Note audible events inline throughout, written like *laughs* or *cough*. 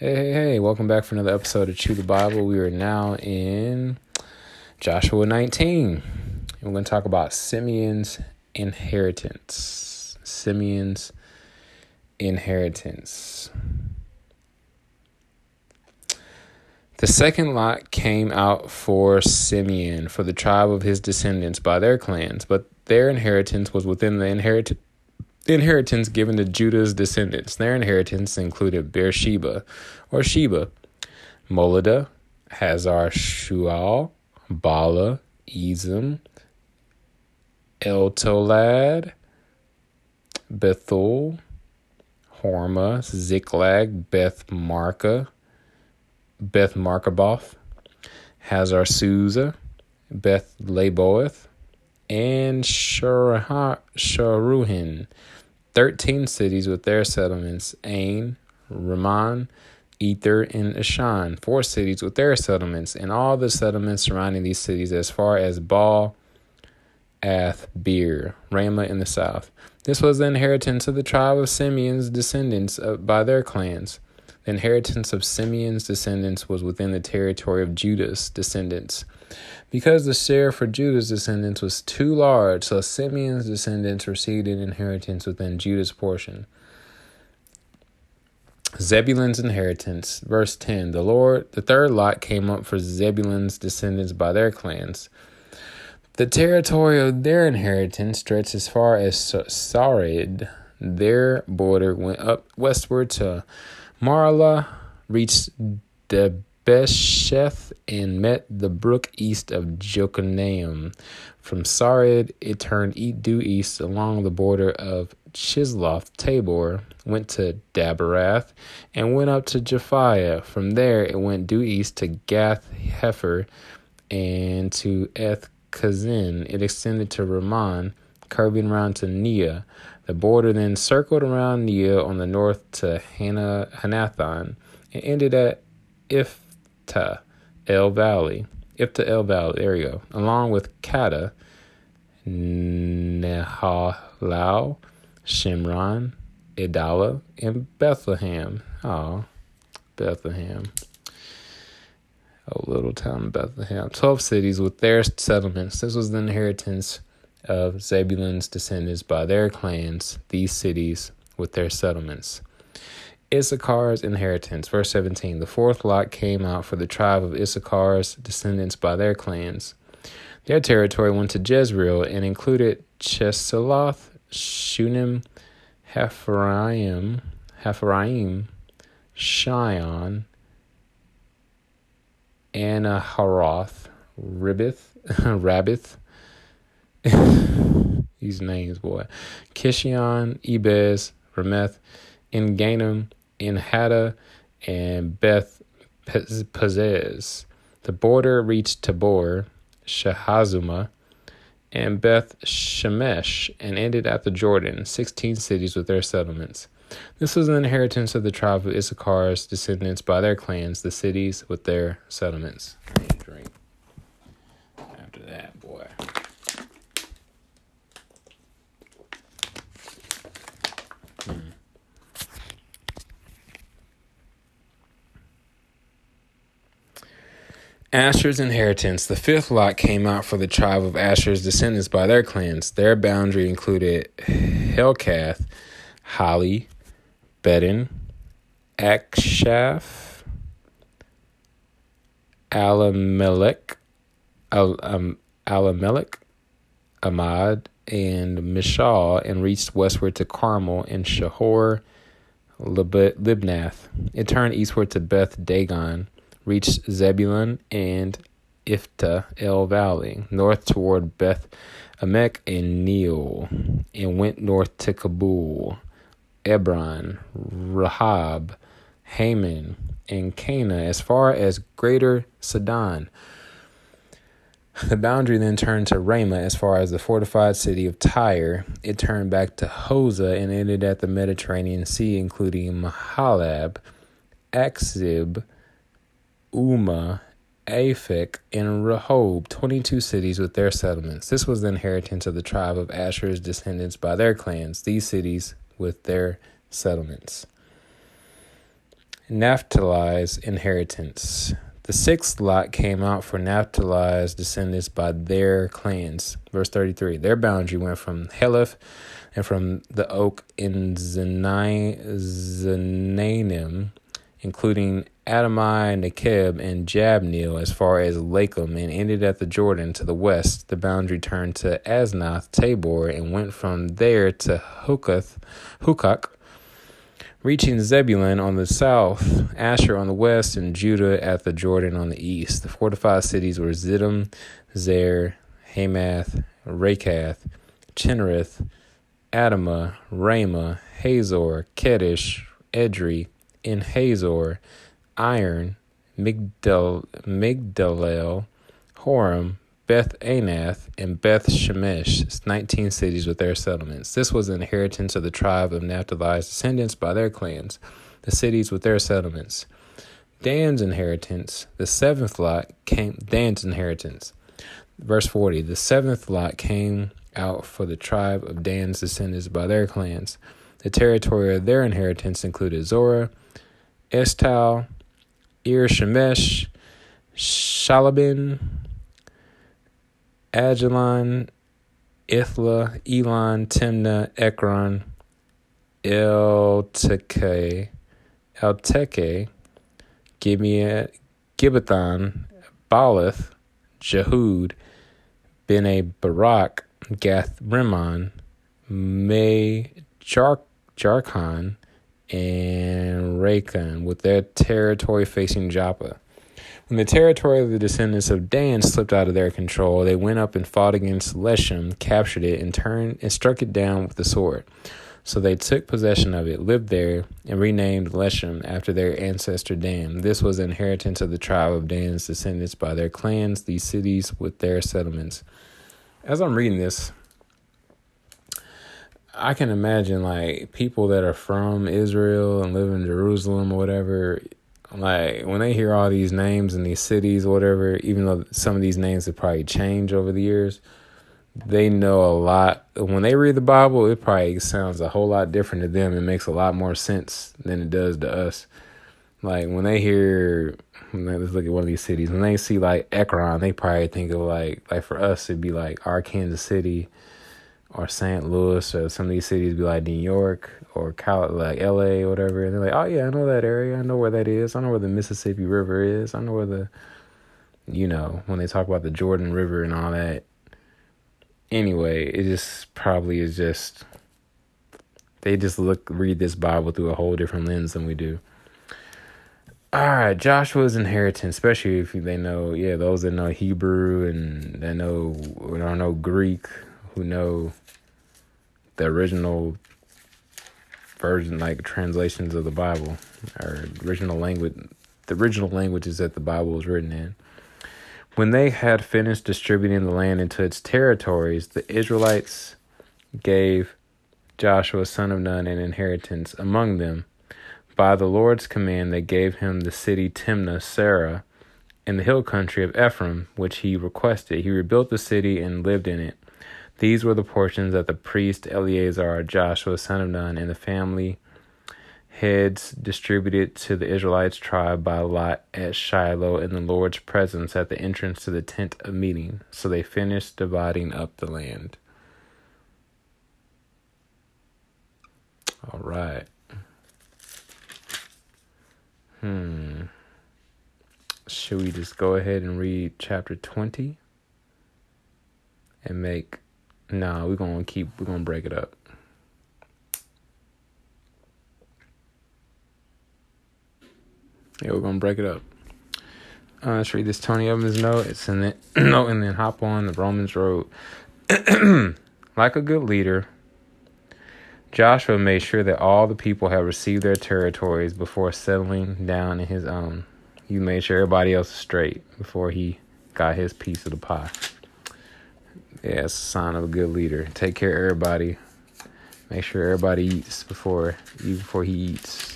Hey, hey, hey, welcome back for another episode of Chew the Bible. We are now in Joshua 19. We're going to talk about Simeon's inheritance. Simeon's inheritance. The second lot came out for Simeon, for the tribe of his descendants by their clans, but their inheritance was within the inheritance the inheritance given to Judah's descendants. Their inheritance included Beersheba or Sheba, Moladah, Hazar Shual, Bala, Ezem, Eltolad, Bethul, Hormah, Ziklag, Beth Marka, Beth Markaboth, Hazar Susa, Beth Laboeth, and Sharuhin. 13 cities with their settlements Ain, Rimmon, Ether, and Ashan, four cities with their settlements, and all the settlements surrounding these cities as far as Baal, Ath, Beer, Ramah in the south. This was the inheritance of the tribe of Simeon's descendants uh, by their clans. The inheritance of Simeon's descendants was within the territory of Judah's descendants. Because the share for Judah's descendants was too large, so Simeon's descendants received an inheritance within Judah's portion. Zebulun's inheritance, verse 10 The Lord, the third lot came up for Zebulun's descendants by their clans. The territory of their inheritance stretched as far as Sarid. Their border went up westward to Marlah, reached the Besheth and met the brook east of Jokneam. From Sarid, it turned due east along the border of Chisloth Tabor, went to Daberath, and went up to Japhia. From there, it went due east to Gath Hepher and to Eth Kazin. It extended to Ramon, curving around to Nea. The border then circled around Nea on the north to Hana, Hanathon and ended at If Iphtah El Valley. Iphtah El Valley, there you go. Along with Kata, Nehalau, Shimron, Idala, and Bethlehem. Oh, Bethlehem. A little town Bethlehem. Twelve cities with their settlements. This was the inheritance of Zebulun's descendants by their clans, these cities with their settlements. Issachar's inheritance. Verse 17 The fourth lot came out for the tribe of Issachar's descendants by their clans. Their territory went to Jezreel and included Chesulloth, Shunem, Hapharaim, Hapharaim, Shion, Anaharoth, Ribith, *laughs* Rabbith. *laughs* These names, boy. Kishion, Ebez, Rameth, Enganim, in Hatta and Beth Pazez. The border reached Tabor, Shahazuma, and Beth Shemesh and ended at the Jordan, 16 cities with their settlements. This was an inheritance of the tribe of Issachar's descendants by their clans, the cities with their settlements. After that, boy. Hmm. Asher's inheritance. The fifth lot came out for the tribe of Asher's descendants by their clans. Their boundary included Helkath, Holly, Bedin, Achshaph, Alamelech, Al, um, Alamelech, Amad, and Mishal, and reached westward to Carmel and Shahor, Libnath. It turned eastward to Beth Dagon reached Zebulun and Iphtah El Valley, north toward Beth Emek and Neiel, and went north to Kabul, Ebron, Rahab, Haman, and Cana as far as Greater Sidon. The boundary then turned to Ramah as far as the fortified city of Tyre. It turned back to Hosah and ended at the Mediterranean Sea, including Mahalab, Achzib, Uma, Aphek, and Rehob, 22 cities with their settlements. This was the inheritance of the tribe of Asher's descendants by their clans, these cities with their settlements. Naphtali's inheritance. The sixth lot came out for Naphtali's descendants by their clans. Verse 33. Their boundary went from Heleph and from the oak in Zananim, including Adamai, Nekeb, and Jabneel as far as Lakum, and ended at the Jordan to the west. The boundary turned to Asnath Tabor and went from there to Hukoth, Hukok, reaching Zebulun on the south, Asher on the west, and Judah at the Jordan on the east. The fortified cities were Ziddim, Zer, Hamath, Rakath, Chinnereth, Adamah, Ramah, Hazor, Kedesh, Edrei, and Hazor, Iron, Migdal, Migdalel, Horem, Beth Anath, and Beth Shemesh, 19 cities with their settlements. This was the inheritance of the tribe of Naphtali's descendants by their clans, the cities with their settlements. Dan's inheritance, the seventh lot came, Dan's inheritance. Verse 40 The seventh lot came out for the tribe of Dan's descendants by their clans. The territory of their inheritance included Zorah, Eshtaol, Ir Shemesh, Shalabin, Aijalon, Ithla, Elon, Timnah, Ekron, Elteke, Elteke, Gibbethon, Baalath, Jehud, Bene Barak, Gath Rimmon, May Jar- Jarkon, and Rakkon with their territory facing Joppa. When the territory of the descendants of Dan slipped out of their control, they went up and fought against Leshem, captured it, and turned and struck it down with the sword. So they took possession of it, lived there, and renamed Leshem after their ancestor Dan. This was inheritance of the tribe of Dan's descendants by their clans, these cities with their settlements. As I'm reading this, I can imagine like people that are from Israel and live in Jerusalem or whatever, like when they hear all these names and these cities or whatever, even though some of these names have probably changed over the years, they know a lot. When they read the Bible, it probably sounds a whole lot different to them. It makes a lot more sense than it does to us. Like when they hear, let's look at one of these cities. When they see like Ekron, they probably think of like, like for us, it'd be like our Kansas City or St. Louis or some of these cities be like New York or Cal like LA or whatever and they're like, Oh yeah, I know that area, I know where that is, I know where the Mississippi River is, I know where the you know, when they talk about the Jordan River and all that. Anyway, it just probably is just they just look read this Bible through a whole different lens than we do. All right, Joshua's inheritance, especially if they know, yeah, those that know Hebrew and that know or don't know Greek, who know the original version, like translations of the Bible, or original language, the original languages that the Bible was written in. When they had finished distributing the land into its territories, the Israelites gave Joshua, son of Nun, an inheritance among them. By the Lord's command, they gave him the city Timnah Serah in the hill country of Ephraim, which he requested. He rebuilt the city and lived in it. These were the portions that the priest Eleazar, Joshua, son of Nun, and the family heads distributed to the Israelites tribe by lot at Shiloh in the Lord's presence at the entrance to the tent of meeting. So they finished dividing up the land. All right. Hmm. Should we just go ahead and read chapter 20 and make Nah, we're gonna keep we're gonna break it up. Yeah, we're gonna break it up. Uh, let's read this Tony Evans note. It's in the *clears throat* note and then hop on the Romans road. *clears throat* like a good leader, Joshua made sure that all the people had received their territories before settling down in his own. He made sure everybody else was straight before he got his piece of the pie. Yeah, it's a sign of a good leader. Take care of everybody. Make sure everybody eats before you before he eats.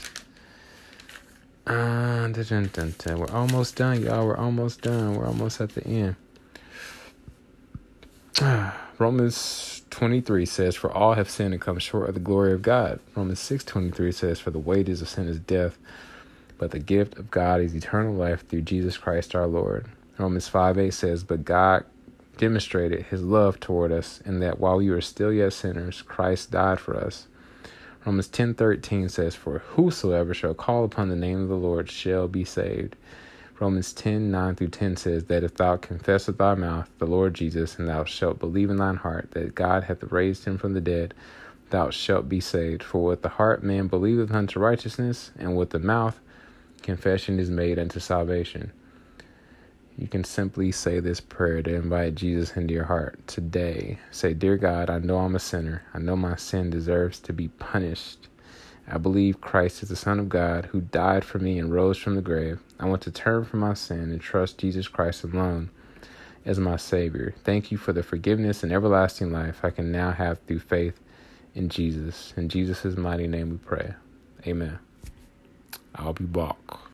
Uh, dun, dun, dun. We're almost done, y'all. We're almost done. We're almost at the end. *sighs* Romans 23 says, For all have sinned and come short of the glory of God. Romans 6 23 says, For the wages of sin is death, but the gift of God is eternal life through Jesus Christ our Lord. Romans 5 8 says, But God demonstrated his love toward us in that while we were still yet sinners, Christ died for us. Romans 10:13 says, "For whosoever shall call upon the name of the Lord shall be saved." Romans 10:9 through 10 says that if thou confess with thy mouth the Lord Jesus, and thou shalt believe in thine heart that God hath raised him from the dead, thou shalt be saved. For with the heart man believeth unto righteousness, and with the mouth confession is made unto salvation. You can simply say this prayer to invite Jesus into your heart today. Say, Dear God, I know I'm a sinner. I know my sin deserves to be punished. I believe Christ is the Son of God who died for me and rose from the grave. I want to turn from my sin and trust Jesus Christ alone as my Savior. Thank you for the forgiveness and everlasting life I can now have through faith in Jesus. In Jesus' mighty name we pray. Amen. I'll be back.